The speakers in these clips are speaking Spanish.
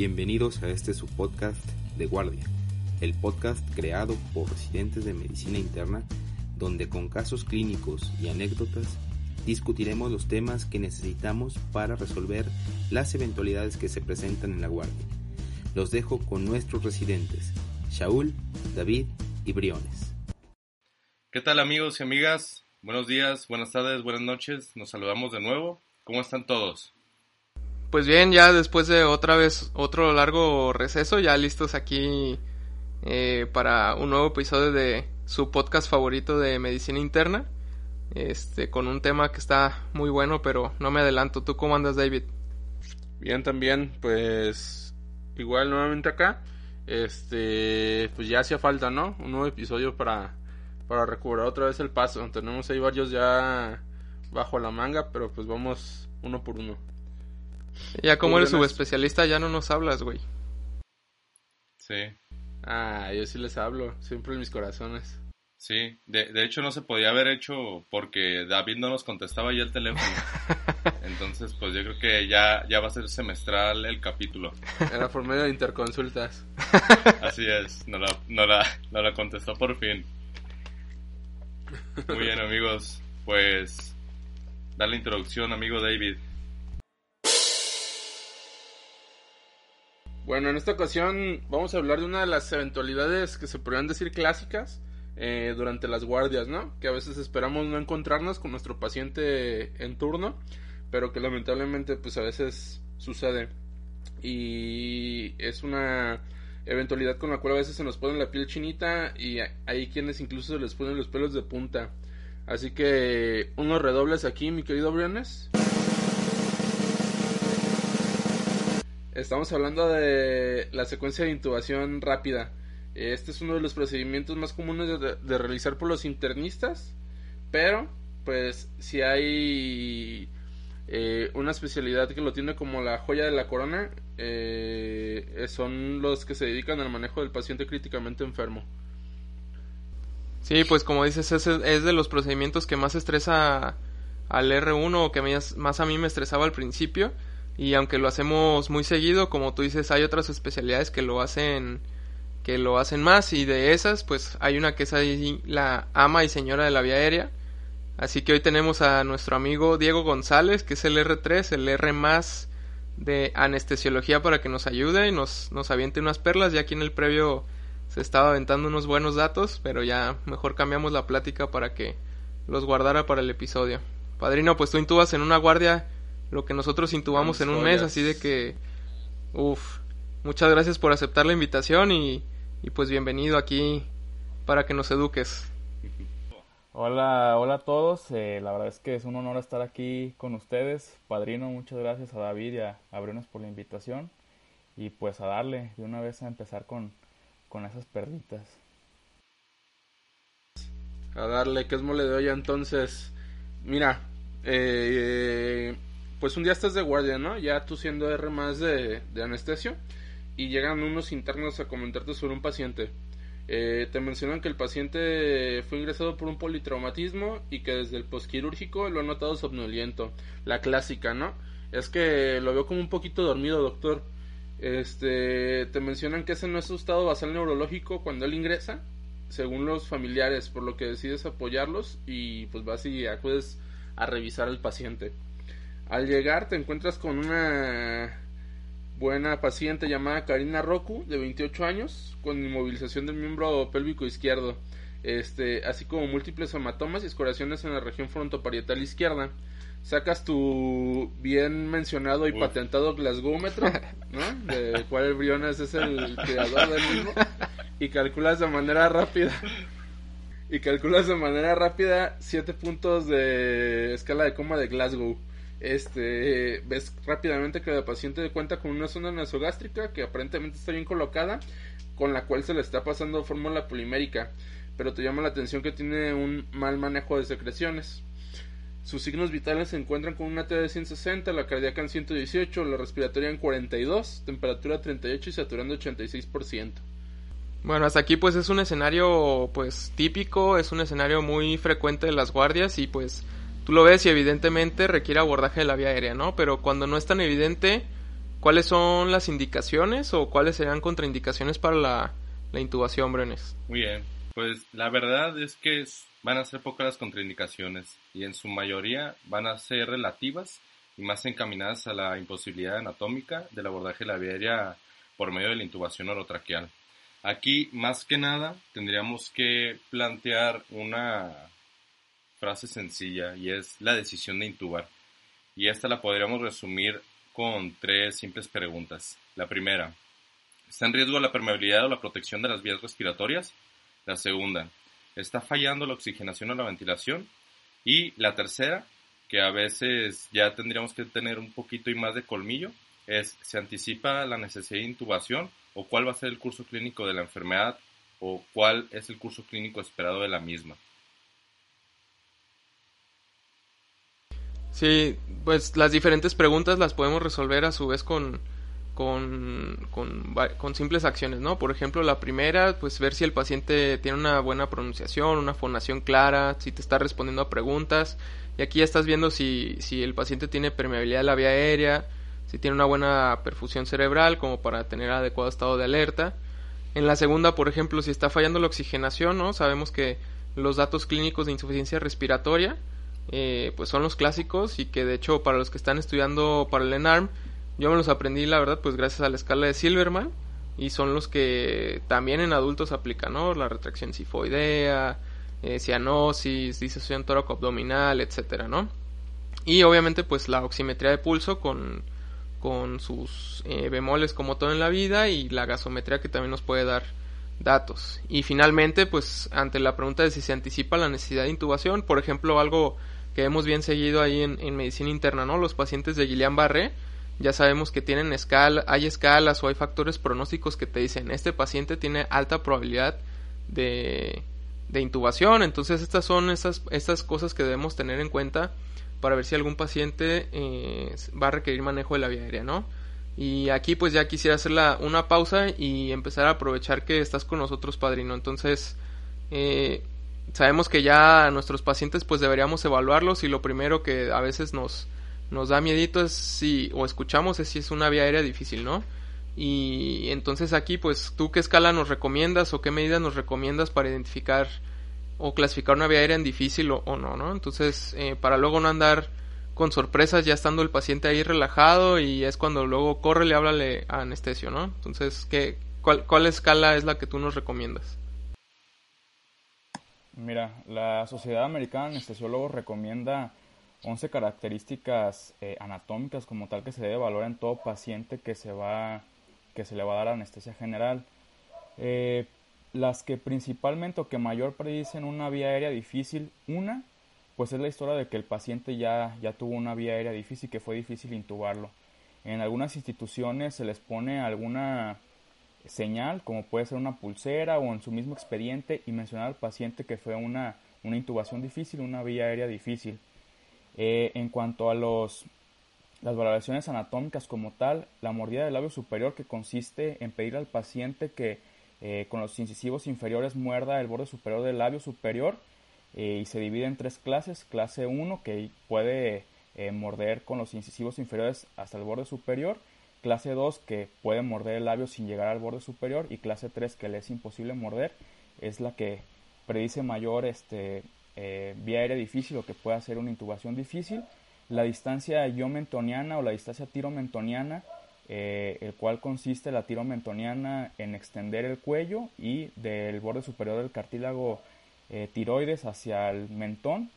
Bienvenidos a este su podcast de guardia, el podcast creado por residentes de medicina interna, donde con casos clínicos y anécdotas discutiremos los temas que necesitamos para resolver las eventualidades que se presentan en la guardia. Los dejo con nuestros residentes, Shaul, David y Briones. ¿Qué tal amigos y amigas? Buenos días, buenas tardes, buenas noches. Nos saludamos de nuevo. ¿Cómo están todos? Pues bien, ya después de otra vez otro largo receso, ya listos aquí eh, para un nuevo episodio de su podcast favorito de medicina interna. Este, con un tema que está muy bueno, pero no me adelanto. ¿Tú cómo andas, David? Bien, también, pues igual nuevamente acá. Este, pues ya hacía falta, ¿no? Un nuevo episodio para, para recuperar otra vez el paso. Tenemos ahí varios ya bajo la manga, pero pues vamos uno por uno. Ya como eres subespecialista ya no nos hablas, güey. Sí. Ah, yo sí les hablo, siempre en mis corazones. Sí, de, de hecho no se podía haber hecho porque David no nos contestaba ya el teléfono. Entonces, pues yo creo que ya, ya va a ser semestral el capítulo. Era por medio de interconsultas. Así es, no la, no la, no la contestó por fin. Muy bien amigos, pues da la introducción amigo David. Bueno, en esta ocasión vamos a hablar de una de las eventualidades que se podrían decir clásicas eh, durante las guardias, ¿no? Que a veces esperamos no encontrarnos con nuestro paciente en turno, pero que lamentablemente pues a veces sucede. Y es una eventualidad con la cual a veces se nos pone la piel chinita y hay quienes incluso se les ponen los pelos de punta. Así que unos redobles aquí, mi querido Briones. Estamos hablando de la secuencia de intubación rápida. Este es uno de los procedimientos más comunes de, realizar por los internistas, pero pues si hay eh, una especialidad que lo tiene como la joya de la corona, eh, son los que se dedican al manejo del paciente críticamente enfermo. Sí, pues como dices, es, es de los procedimientos que más estresa al R1 o que más a mí me estresaba al principio y aunque lo hacemos muy seguido, como tú dices, hay otras especialidades que lo hacen que lo hacen más y de esas pues hay una que es ahí la ama y señora de la vía aérea. Así que hoy tenemos a nuestro amigo Diego González, que es el R3, el R más de anestesiología para que nos ayude y nos, nos aviente unas perlas. Ya aquí en el previo se estaba aventando unos buenos datos, pero ya mejor cambiamos la plática para que los guardara para el episodio. Padrino, pues tú intubas en una guardia lo que nosotros intubamos en un mes, así de que, uff, muchas gracias por aceptar la invitación y, y pues bienvenido aquí para que nos eduques. Hola, hola a todos, eh, la verdad es que es un honor estar aquí con ustedes, padrino, muchas gracias a David y a, a por la invitación y pues a darle de una vez a empezar con, con esas perlitas. A darle, ¿qué es mole de olla entonces? Mira, eh, pues un día estás de guardia, ¿no? Ya tú siendo R más de, anestesio y llegan unos internos a comentarte sobre un paciente. Eh, te mencionan que el paciente fue ingresado por un politraumatismo y que desde el posquirúrgico lo han notado somnoliento. La clásica, ¿no? Es que lo veo como un poquito dormido, doctor. Este, te mencionan que ese no es su estado basal neurológico cuando él ingresa, según los familiares, por lo que decides apoyarlos y pues vas y acudes a revisar al paciente. Al llegar te encuentras con una buena paciente llamada Karina Roku, de 28 años, con inmovilización del miembro pélvico izquierdo, este, así como múltiples hematomas y escoraciones en la región frontoparietal izquierda. Sacas tu bien mencionado y patentado glasgómetro, ¿no? De cual Briones es el creador del mismo, y calculas de manera rápida y calculas de manera rápida siete puntos de escala de coma de Glasgow este ves rápidamente que la paciente cuenta con una zona nasogástrica que aparentemente está bien colocada con la cual se le está pasando fórmula polimérica pero te llama la atención que tiene un mal manejo de secreciones sus signos vitales se encuentran con una T de 160, la cardíaca en 118, la respiratoria en 42, temperatura 38 y saturando 86%. Bueno, hasta aquí pues es un escenario pues típico, es un escenario muy frecuente de las guardias y pues lo ves y evidentemente requiere abordaje de la vía aérea, ¿no? Pero cuando no es tan evidente, ¿cuáles son las indicaciones o cuáles serían contraindicaciones para la, la intubación, Brenes? Muy bien, pues la verdad es que van a ser pocas las contraindicaciones y en su mayoría van a ser relativas y más encaminadas a la imposibilidad anatómica del abordaje de la vía aérea por medio de la intubación orotraqueal. Aquí, más que nada, tendríamos que plantear una frase sencilla y es la decisión de intubar. Y esta la podríamos resumir con tres simples preguntas. La primera, ¿está en riesgo la permeabilidad o la protección de las vías respiratorias? La segunda, ¿está fallando la oxigenación o la ventilación? Y la tercera, que a veces ya tendríamos que tener un poquito y más de colmillo, es ¿se anticipa la necesidad de intubación o cuál va a ser el curso clínico de la enfermedad o cuál es el curso clínico esperado de la misma. Sí, pues las diferentes preguntas las podemos resolver a su vez con, con, con, simples acciones, ¿no? Por ejemplo, la primera, pues ver si el paciente tiene una buena pronunciación, una fonación clara, si te está respondiendo a preguntas. Y aquí ya estás viendo si, si el paciente tiene permeabilidad de la vía aérea, si tiene una buena perfusión cerebral como para tener adecuado estado de alerta. En la segunda, por ejemplo, si está fallando la oxigenación, ¿no? Sabemos que los datos clínicos de insuficiencia respiratoria, eh, pues son los clásicos y que de hecho para los que están estudiando para el ENARM, yo me los aprendí, la verdad, pues gracias a la escala de Silverman y son los que también en adultos aplican, ¿no? La retracción sifoidea, eh, cianosis, disociación tóraco-abdominal, etcétera, ¿no? Y obviamente pues la oximetría de pulso con con sus eh, bemoles como todo en la vida y la gasometría que también nos puede dar datos. Y finalmente, pues ante la pregunta de si se anticipa la necesidad de intubación, por ejemplo, algo que hemos bien seguido ahí en, medicina interna, ¿no? Los pacientes de Guillain-Barré, ya sabemos que tienen escala, hay escalas o hay factores pronósticos que te dicen, este paciente tiene alta probabilidad de, de intubación, entonces estas son estas, estas cosas que debemos tener en cuenta para ver si algún paciente eh, va a requerir manejo de la vía aérea, ¿no? Y aquí pues ya quisiera hacer una pausa y empezar a aprovechar que estás con nosotros, padrino. Entonces, eh, sabemos que ya a nuestros pacientes pues deberíamos evaluarlos y lo primero que a veces nos, nos da miedito es si, o escuchamos es si es una vía aérea difícil, ¿no? Y entonces aquí pues tú qué escala nos recomiendas o qué medidas nos recomiendas para identificar o clasificar una vía aérea en difícil o, no, ¿no? Entonces, eh, para luego no andar con sorpresas ya estando el paciente ahí relajado y es cuando luego corre le háblale a anestesio, ¿no? Entonces, ¿qué, cuál, ¿cuál escala es la que tú nos recomiendas? Mira, la Sociedad Americana de Anestesiólogos recomienda 11 características eh, anatómicas como tal que se debe evaluar en todo paciente que se va que se le va a dar anestesia general. Eh, las que principalmente o que mayor predicen una vía aérea difícil, una, pues es la historia de que el paciente ya, ya tuvo una vía aérea difícil, que fue difícil intubarlo. En algunas instituciones se les pone alguna señal, como puede ser una pulsera o en su mismo expediente, y mencionar al paciente que fue una, una intubación difícil, una vía aérea difícil. Eh, en cuanto a los, las valoraciones anatómicas como tal, la mordida del labio superior que consiste en pedir al paciente que eh, con los incisivos inferiores muerda el borde superior del labio superior eh, y se divide en tres clases. Clase 1 que puede morder con los incisivos inferiores hasta el borde superior. Clase 2 que puede morder el labio sin llegar al borde superior. Y clase 3 que le es imposible morder. Es la que predice mayor este, vía aérea difícil o que puede hacer una intubación difícil. La distancia iomentoniana o la distancia tiromentoniana eh, el cual consiste la tiro mentoniana en extender el cuello y del borde superior del cartílago eh, tiroides hacia el mentón.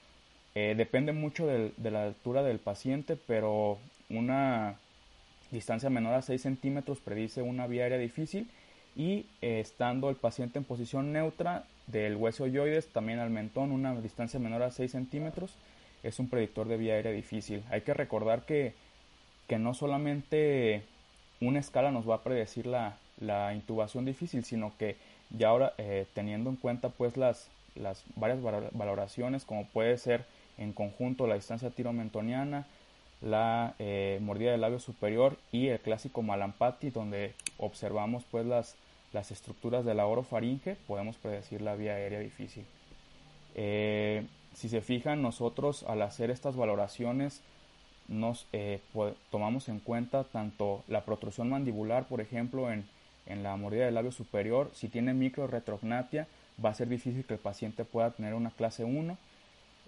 Eh, depende mucho de la altura del paciente, pero una distancia menor a 6 centímetros predice una vía aérea difícil y estando el paciente en posición neutra del hueso yoides también al mentón una distancia menor a 6 centímetros es un predictor de vía aérea difícil. Hay que recordar que, que no solamente una escala nos va a predecir la, la intubación difícil, sino que ya ahora eh, teniendo en cuenta pues las, las varias valoraciones como puede ser en conjunto la distancia tiromentoniana, la eh, mordida del labio superior y el clásico malampati donde observamos pues las, las estructuras de la orofaringe podemos predecir la vía aérea difícil. Eh, si se fijan nosotros al hacer estas valoraciones nos eh, tomamos en cuenta tanto la protrusión mandibular, por ejemplo, en, en la mordida del labio superior. Si tiene micro retrognatia, va a ser difícil que el paciente pueda tener una clase 1.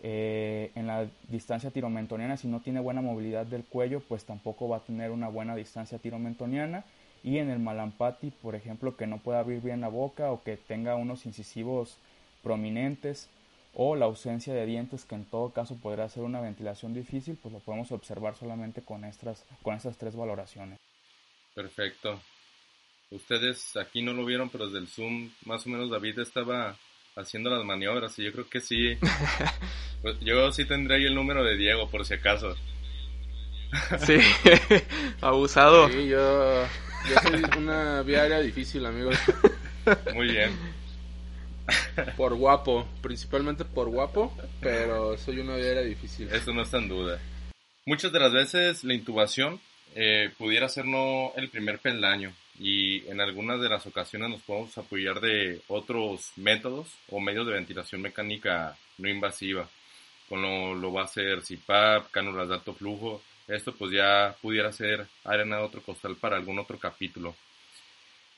Eh, en la distancia tiromentoniana, si no tiene buena movilidad del cuello, pues tampoco va a tener una buena distancia tiromentoniana. Y en el malampati, por ejemplo, que no pueda abrir bien la boca o que tenga unos incisivos prominentes o la ausencia de dientes, que en todo caso podrá ser una ventilación difícil, pues lo podemos observar solamente con estas, con estas tres valoraciones. Perfecto. Ustedes aquí no lo vieron, pero desde el Zoom, más o menos David estaba haciendo las maniobras y yo creo que sí. Pues, yo sí tendré ahí el número de Diego, por si acaso. Sí, abusado. Sí, yo, yo soy una viaria difícil, amigos. Muy bien. Por guapo, principalmente por guapo, pero soy una viaria difícil. Eso no está en duda. Muchas de las veces la intubación eh, pudiera ser no el primer peldaño y en algunas de las ocasiones nos podemos apoyar de otros métodos o medios de ventilación mecánica no invasiva, como lo, va a ser CIPAP, cánulas de alto flujo. Esto pues ya pudiera ser arena de otro costal para algún otro capítulo.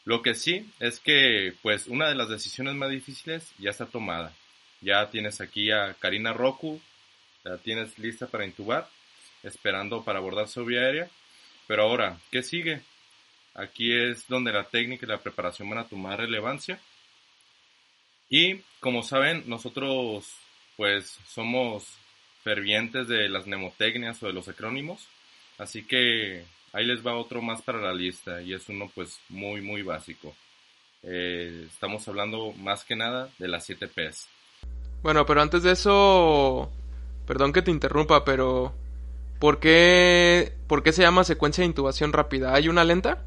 Lo que sí es que pues una de las decisiones más difíciles ya está tomada. Ya tienes aquí a Karina Roku, la tienes lista para intubar, esperando para abordar su vía aérea. Pero ahora, ¿qué sigue? Aquí es donde la técnica y la preparación van a tomar relevancia. Y como saben, nosotros pues somos fervientes de las mnemotecnias o de los acrónimos. Así que ahí les va otro más para la lista y es uno pues muy muy básico. Eh, estamos hablando más que nada de las 7 P's. Bueno, pero antes de eso, perdón que te interrumpa, pero ¿por qué, ¿por qué se llama secuencia de intubación rápida? ¿Hay una lenta?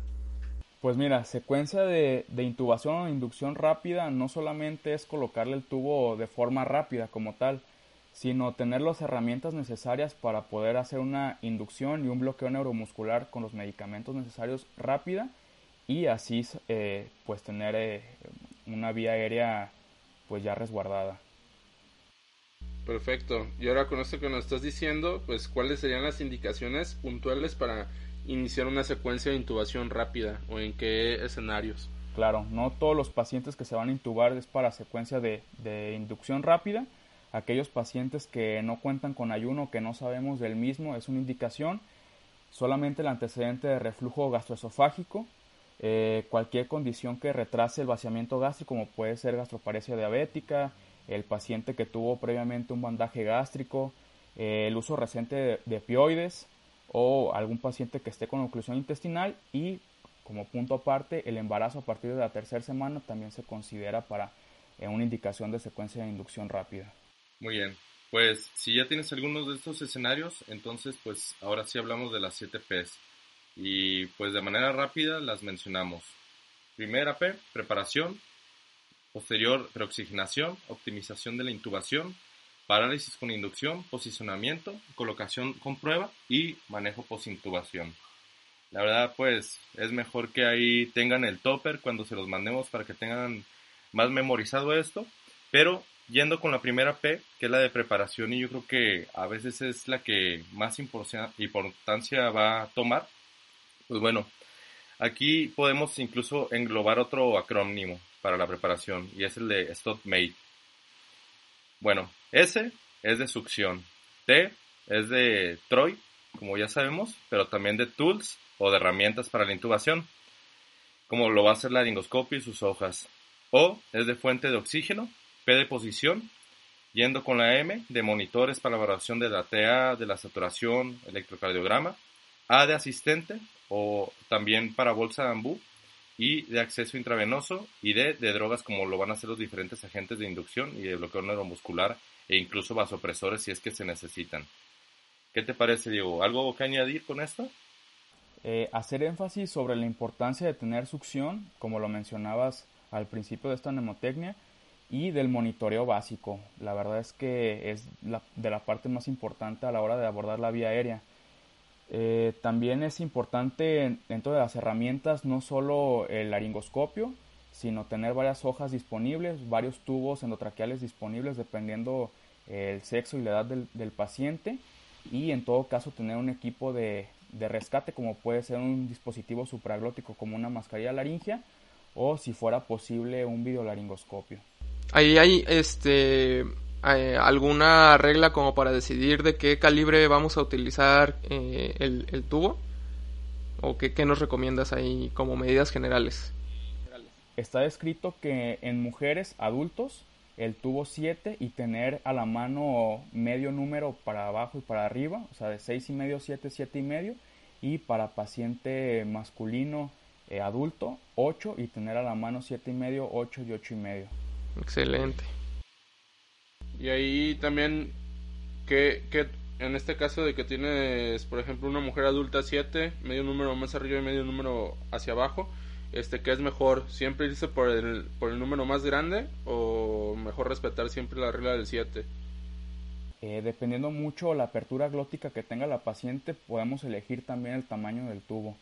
Pues mira, secuencia de, inducción o inducción rápida no solamente es colocarle el tubo de forma rápida como tal, sino tener las herramientas necesarias para poder hacer una inducción y un bloqueo neuromuscular con los medicamentos necesarios rápida y así eh, pues tener eh, una vía aérea pues ya resguardada. Perfecto. Y ahora con esto que nos estás diciendo, pues cuáles serían las indicaciones puntuales para iniciar una secuencia de intubación rápida o en qué escenarios? Claro, no todos los pacientes que se van a intubar es para secuencia de, inducción rápida. Aquellos pacientes que no cuentan con ayuno, que no sabemos del mismo, es una indicación. Solamente el antecedente de reflujo gastroesofágico, eh, cualquier condición que retrase el vaciamiento gástrico, como puede ser gastroparesia diabética, el paciente que tuvo previamente un bandaje gástrico, eh, el uso reciente de, de opioides, o algún paciente que esté con oclusión intestinal y como punto aparte el embarazo a partir de la tercera semana también se considera para eh, una indicación de secuencia de inducción rápida. Muy bien, pues si ya tienes algunos de estos escenarios, entonces pues ahora sí hablamos de las 7 P's y pues de manera rápida las mencionamos. Primera P, preparación, posterior preoxigenación, optimización de la intubación, parálisis con inducción, posicionamiento, colocación con prueba y manejo post-intubación. La verdad, pues es mejor que ahí tengan el topper cuando se los mandemos para que tengan más memorizado esto. Pero yendo con la primera P, que es la de preparación, y yo creo que a veces es la que más importancia va a tomar. Pues bueno, aquí podemos incluso englobar otro acrónimo para la preparación, y es el de StopMate. Bueno, S es de succión, T es de Troy, como ya sabemos, pero también de tools o de herramientas para la intubación, como lo va a hacer la laringoscopia y sus hojas. O es de fuente de oxígeno, P de posición, yendo con la M de monitores para la valoración de la TA, de la saturación, electrocardiograma, A de asistente o también para bolsa de ambú y de acceso intravenoso y D de drogas como lo van a hacer los diferentes agentes de inducción y de bloqueo neuromuscular e incluso vasopresores si es que se necesitan. ¿Qué te parece, Diego? ¿Algo que añadir con esto? Eh, hacer énfasis sobre la importancia de tener succión, como lo mencionabas al principio de esta mnemotecnia, y del monitoreo básico. La verdad es que es de la parte más importante a la hora de abordar la vía aérea. Eh, también es importante dentro de las herramientas no solo el laringoscopio, sino tener varias hojas disponibles, varios tubos endotraqueales disponibles dependiendo el sexo y la edad del, paciente y en todo caso tener un equipo de, de rescate como puede ser un dispositivo supraglótico como una mascarilla laringia o si fuera posible un videolaringoscopio. Ahí hay este eh, alguna regla como para decidir de qué calibre vamos a utilizar eh, el, el, tubo o qué, qué nos recomiendas ahí como medidas generales. Está escrito que en mujeres adultos el tubo 7 y tener a la mano medio número para abajo y para arriba, o sea, de 6 y medio, 7, 7 y medio, y para paciente masculino eh, adulto 8 y tener a la mano 7 y medio, 8 y 8 y medio. Excelente. Y ahí también, que, que en este caso de que tienes, por ejemplo, una mujer adulta 7, medio número más arriba y medio número hacia abajo, este que es mejor siempre irse por el, por el número más grande o mejor respetar siempre la regla del 7 eh, dependiendo mucho la apertura glótica que tenga la paciente podemos elegir también el tamaño del tubo.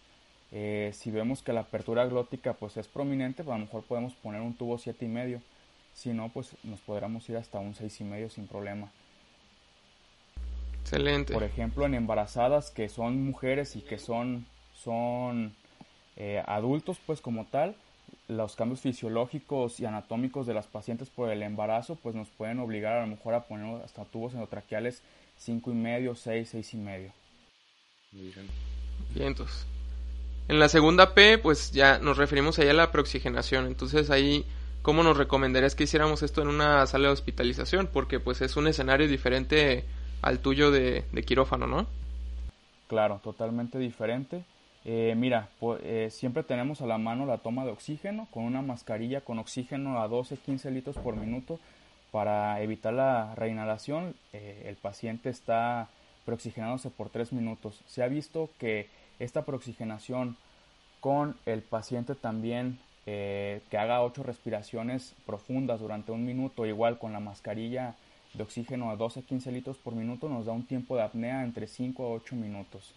Eh, si vemos que la apertura glótica pues es prominente pues a lo mejor podemos poner un tubo siete y medio. Si no pues nos podríamos ir hasta un seis y medio sin problema. Excelente. Por ejemplo en embarazadas que son mujeres y que son son eh, adultos, pues como tal, los cambios fisiológicos y anatómicos de las pacientes por el embarazo, pues nos pueden obligar a lo mejor a poner hasta tubos endotraqueales 5 y medio, 6, 6 y medio. Bien, entonces. En la segunda P, pues ya nos referimos allá a la preoxigenación. Entonces ahí, ¿cómo nos recomendarías que hiciéramos esto en una sala de hospitalización? Porque pues es un escenario diferente al tuyo de, de quirófano, ¿no? Claro, totalmente diferente. Eh, mira, eh, siempre tenemos a la mano la toma de oxígeno con una mascarilla con oxígeno a 12-15 litros por minuto para evitar la reinhalación. Eh, el paciente está preoxigenándose por 3 minutos. Se ha visto que esta preoxigenación con el paciente también que haga 8 respiraciones profundas durante un minuto, igual con la mascarilla de oxígeno a 12-15 litros por minuto, nos da un tiempo de apnea entre 5 a 8 minutos.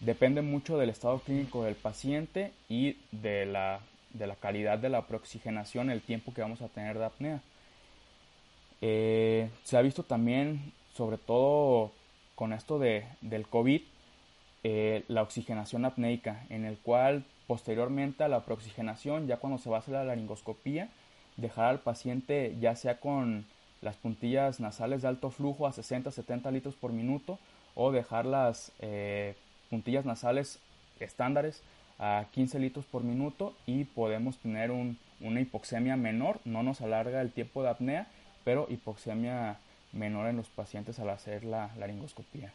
Depende mucho del estado clínico del paciente y de la, de la calidad de la preoxigenación, el tiempo que vamos a tener de apnea. Eh, se ha visto también, sobre todo con esto de, del COVID, eh, la oxigenación apneica, en el cual posteriormente a la preoxigenación, ya cuando se va a hacer la laringoscopía, dejar al paciente ya sea con las puntillas nasales de alto flujo a 60-70 litros por minuto o dejarlas eh, puntillas nasales estándares a 15 litros por minuto y podemos tener un, una hipoxemia menor, no nos alarga el tiempo de apnea, pero hipoxemia menor en los pacientes al hacer la laringoscopía.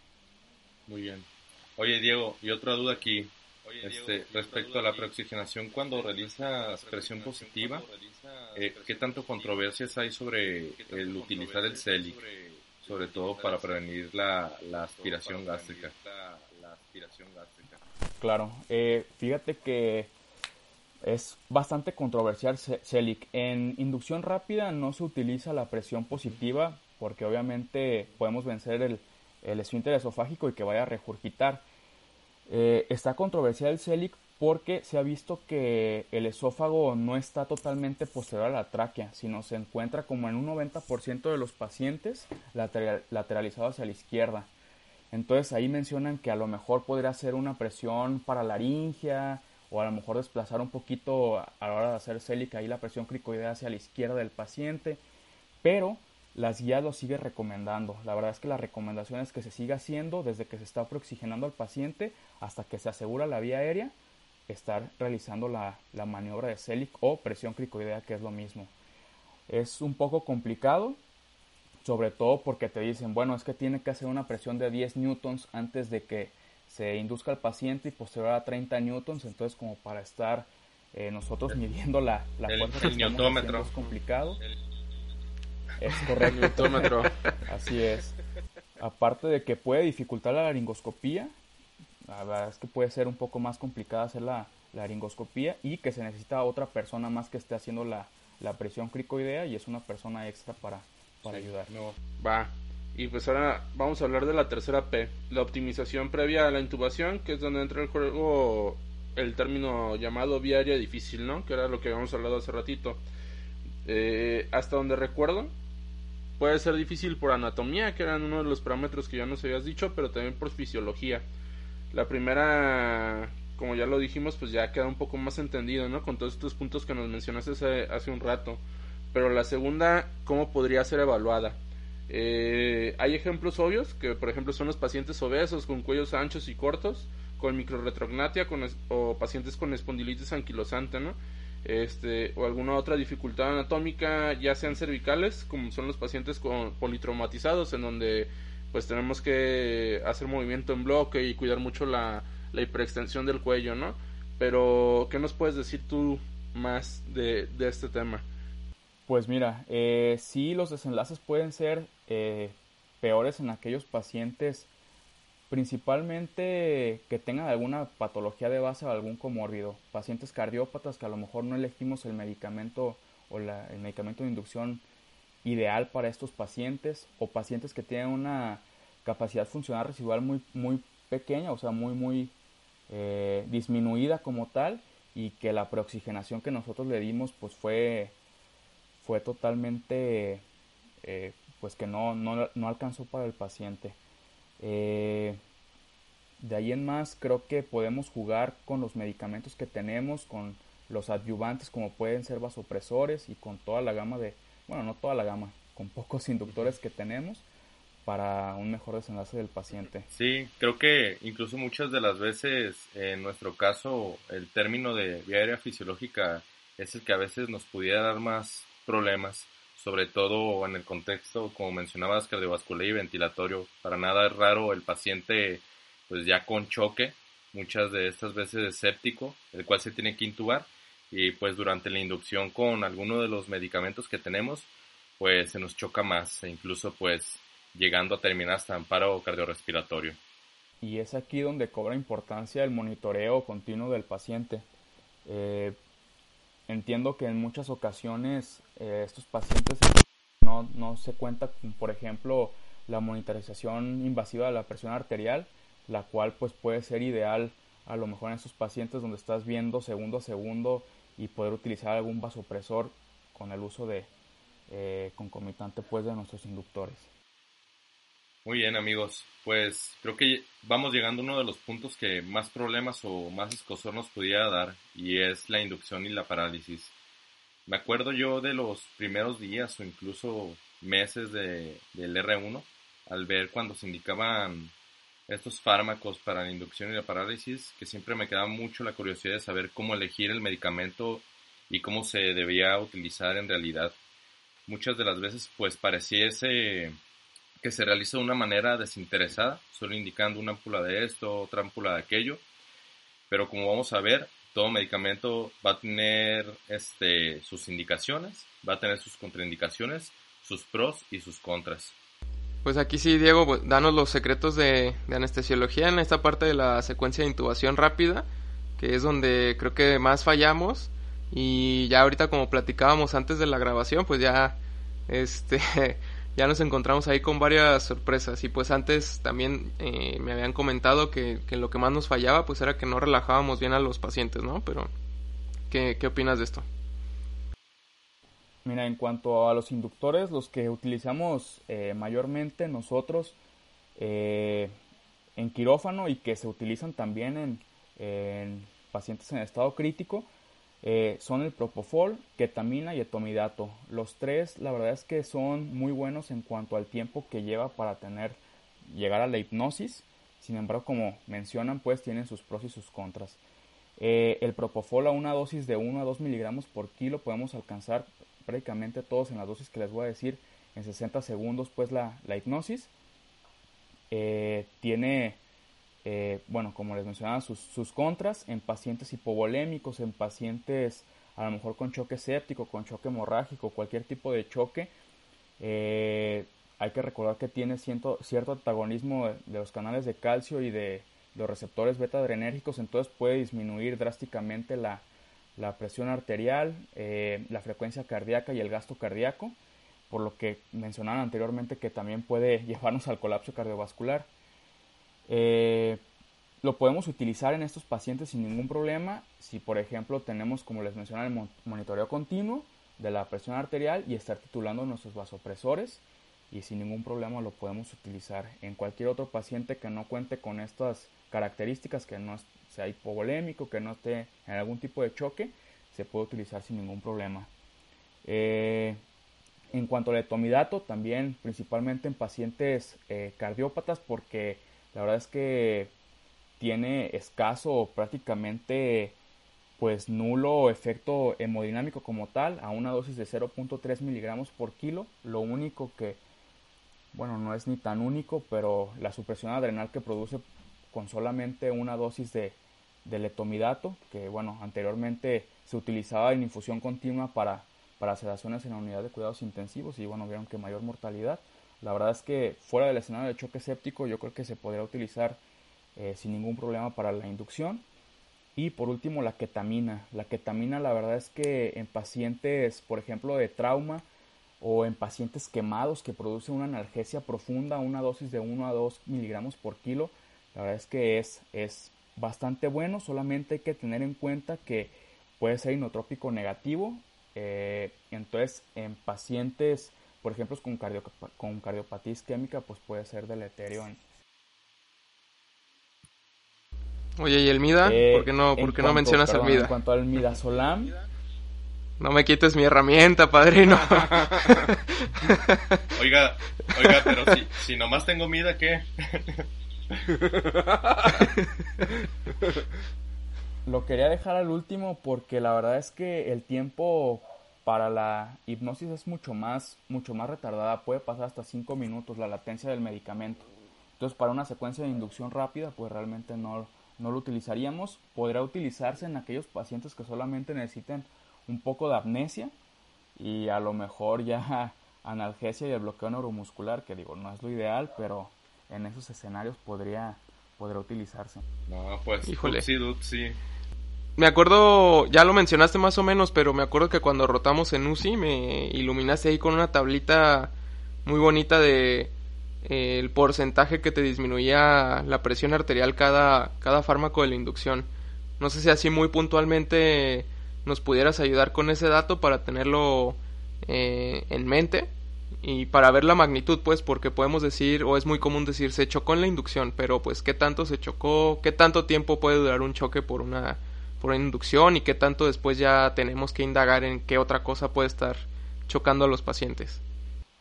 Muy bien. Oye Diego, y otra duda aquí, este, respecto a la preoxigenación cuando realizas presión positiva, eh, ¿qué tanto controversias hay sobre el utilizar el CELIC, sobre todo para prevenir la, la aspiración gástrica? Claro, eh, fíjate que es bastante controversial CELIC. En inducción rápida no se utiliza la presión positiva porque obviamente podemos vencer el, el esfínter esofágico y que vaya a regurgitar. Eh, está controversial el CELIC porque se ha visto que el esófago no está totalmente posterior a la tráquea, sino se encuentra como en un 90% de los pacientes lateralizado hacia la izquierda. Entonces ahí mencionan que a lo mejor podría ser una presión para laringia o a lo mejor desplazar un poquito a la hora de hacer célica ahí la presión cricoidea hacia la izquierda del paciente, pero las guías lo sigue recomendando. La verdad es que la recomendación es que se siga haciendo desde que se está preoxigenando al paciente hasta que se asegura la vía aérea, estar realizando la, la maniobra de CELIC o presión cricoidea, que es lo mismo. Es un poco complicado, sobre todo porque te dicen, bueno, es que tiene que hacer una presión de 10 newtons antes de que se induzca al paciente y posterior a 30 newtons, entonces como para estar eh, nosotros midiendo la, la fuerza el es complicado. Es correcto. Así es. Aparte de que puede dificultar la laringoscopía, la verdad es que puede ser un poco más complicada hacer la, laringoscopía y que se necesita otra persona más que esté haciendo la, la presión cricoidea y es una persona extra para, para ayudar. No, va. Y pues ahora vamos a hablar de la tercera P, la optimización previa a la intubación, que es donde entra el juego el término llamado viaria difícil, ¿no? Que era lo que habíamos hablado hace ratito. Eh, hasta donde recuerdo, puede ser difícil por anatomía, que eran uno de los parámetros que ya nos habías dicho, pero también por fisiología. La primera, como ya lo dijimos, pues ya queda un poco más entendido, ¿no? Con todos estos puntos que nos mencionaste hace, hace un rato. Pero la segunda, ¿cómo podría ser evaluada? Eh, hay ejemplos obvios, que por ejemplo son los pacientes obesos con cuellos anchos y cortos, con microretrognatia con o pacientes con espondilitis anquilosante, ¿no? Este, o alguna otra dificultad anatómica, ya sean cervicales, como son los pacientes con politraumatizados, en donde pues tenemos que hacer movimiento en bloque y cuidar mucho la, la hiperextensión del cuello, ¿no? Pero, ¿qué nos puedes decir tú más de, de este tema? Pues mira, eh, sí los desenlaces pueden ser eh, peores en aquellos pacientes principalmente que tengan alguna patología de base o algún comórbido, pacientes cardiópatas que a lo mejor no elegimos el medicamento o la, el medicamento de inducción ideal para estos pacientes o pacientes que tienen una capacidad funcional residual muy, muy pequeña, o sea, muy, muy eh, disminuida como tal y que la preoxigenación que nosotros le dimos pues fue, fue totalmente, eh, pues que no, no, no alcanzó para el paciente. Eh, de ahí en más creo que podemos jugar con los medicamentos que tenemos, con los adyuvantes como pueden ser vasopresores y con toda la gama de, bueno, no toda la gama, con pocos inductores que tenemos para un mejor desenlace del paciente. Sí, creo que incluso muchas de las veces en nuestro caso el término de vía aérea fisiológica es el que a veces nos pudiera dar más problemas sobre todo en el contexto, como mencionabas, cardiovascular y ventilatorio. Para nada es raro el paciente, pues ya con choque, muchas de estas veces escéptico, el cual se tiene que intubar y pues durante la inducción con alguno de los medicamentos que tenemos, pues se nos choca más e incluso pues llegando a terminar hasta en paro cardiorrespiratorio. Y es aquí donde cobra importancia el monitoreo continuo del paciente. Eh, Entiendo que en muchas ocasiones eh, estos pacientes no, no se cuenta con, por ejemplo, la monitorización invasiva de la presión arterial, la cual pues puede ser ideal a lo mejor en estos pacientes donde estás viendo segundo a segundo y poder utilizar algún vasopresor con el uso de eh, concomitante pues de nuestros inductores. Muy bien amigos, pues creo que vamos llegando a uno de los puntos que más problemas o más escosor nos pudiera dar y es la inducción y la parálisis. Me acuerdo yo de los primeros días o incluso meses de, del R1 al ver cuando se indicaban estos fármacos para la inducción y la parálisis que siempre me quedaba mucho la curiosidad de saber cómo elegir el medicamento y cómo se debía utilizar en realidad. Muchas de las veces pues pareciese que se realiza de una manera desinteresada, solo indicando una ámpula de esto, otra ámpula de aquello. Pero como vamos a ver, todo medicamento va a tener este, sus indicaciones, va a tener sus contraindicaciones, sus pros y sus contras. Pues aquí sí, Diego, pues, danos los secretos de, de, anestesiología en esta parte de la secuencia de intubación rápida, que es donde creo que más fallamos. Y ya ahorita como platicábamos antes de la grabación, pues ya este ya nos encontramos ahí con varias sorpresas y pues antes también eh, me habían comentado que, lo que más nos fallaba pues era que no relajábamos bien a los pacientes, ¿no? Pero, ¿qué, opinas de esto? Mira, en cuanto a los inductores, los que utilizamos eh, mayormente nosotros eh, en quirófano y que se utilizan también en, en pacientes en estado crítico, eh, son el Propofol, Ketamina y Etomidato. Los tres, la verdad es que son muy buenos en cuanto al tiempo que lleva para tener llegar a la hipnosis. Sin embargo, como mencionan, pues tienen sus pros y sus contras. Eh, el Propofol a una dosis de 1 a 2 miligramos por kilo podemos alcanzar prácticamente todos en la dosis que les voy a decir en 60 segundos, pues la, hipnosis. Eh, tiene eh, bueno, como les mencionaba, sus, sus, contras en pacientes hipovolémicos, en pacientes a lo mejor con choque séptico, con choque hemorrágico, cualquier tipo de choque. Eh, hay que recordar que tiene cierto, cierto antagonismo de, los canales de calcio y de los receptores beta adrenérgicos, entonces puede disminuir drásticamente la, la presión arterial, eh, la frecuencia cardíaca y el gasto cardíaco, por lo que mencionaban anteriormente que también puede llevarnos al colapso cardiovascular. Eh, lo podemos utilizar en estos pacientes sin ningún problema si, por ejemplo, tenemos, como les mencioné, el monitoreo continuo de la presión arterial y estar titulando nuestros vasopresores y sin ningún problema lo podemos utilizar. En cualquier otro paciente que no cuente con estas características, que no sea hipovolémico, que no esté en algún tipo de choque, se puede utilizar sin ningún problema. Eh, en cuanto al etomidato, también principalmente en pacientes eh, cardiópatas, porque la verdad es que tiene escaso o prácticamente pues nulo efecto hemodinámico como tal a una dosis de 0.3 miligramos por kilo. Lo único que, bueno, no es ni tan único, pero la supresión adrenal que produce con solamente una dosis de, de letomidato, que bueno, anteriormente se utilizaba en infusión continua para, para sedaciones en la unidad de cuidados intensivos y bueno, vieron que mayor mortalidad. La verdad es que fuera del escenario de choque séptico yo creo que se podría utilizar eh, sin ningún problema para la inducción. Y por último la ketamina. La ketamina la verdad es que en pacientes, por ejemplo, de trauma o en pacientes quemados que producen una analgesia profunda, una dosis de 1 a 2 miligramos por kilo, la verdad es que es, es bastante bueno, solamente hay que tener en cuenta que puede ser inotrópico negativo, eh, entonces en pacientes, por ejemplo, con, cardio, con cardiopatía isquémica, pues puede ser deleterio. Oye, ¿y el MIDA? Eh, ¿Por qué no, por no mencionas el MIDA? En cuanto al Midazolam... No me quites mi herramienta, padrino. oiga, oiga, pero si, si nomás tengo MIDA, ¿qué? Lo quería dejar al último porque la verdad es que el tiempo para la hipnosis es mucho más, mucho más retardada. Puede pasar hasta 5 minutos la latencia del medicamento. Entonces, para una secuencia de inducción rápida, pues realmente no, no lo utilizaríamos. Podrá utilizarse en aquellos pacientes que solamente necesiten un poco de amnesia y a lo mejor ya analgesia y el bloqueo neuromuscular, que digo, no es lo ideal, pero en esos escenarios podría, podría utilizarse. No, pues, Híjole. sí, sí. Me acuerdo, ya lo mencionaste más o menos, pero me acuerdo que cuando rotamos en UCI me iluminaste ahí con una tablita muy bonita de eh, el porcentaje que te disminuía la presión arterial cada, cada fármaco de la inducción. No sé si así muy puntualmente nos pudieras ayudar con ese dato para tenerlo eh, en mente y para ver la magnitud, pues, porque podemos decir, o es muy común decir, se chocó en la inducción, pero pues, ¿qué tanto se chocó? ¿Qué tanto tiempo puede durar un choque por una, por inducción? ¿Y qué tanto después ya tenemos que indagar en qué otra cosa puede estar chocando a los pacientes?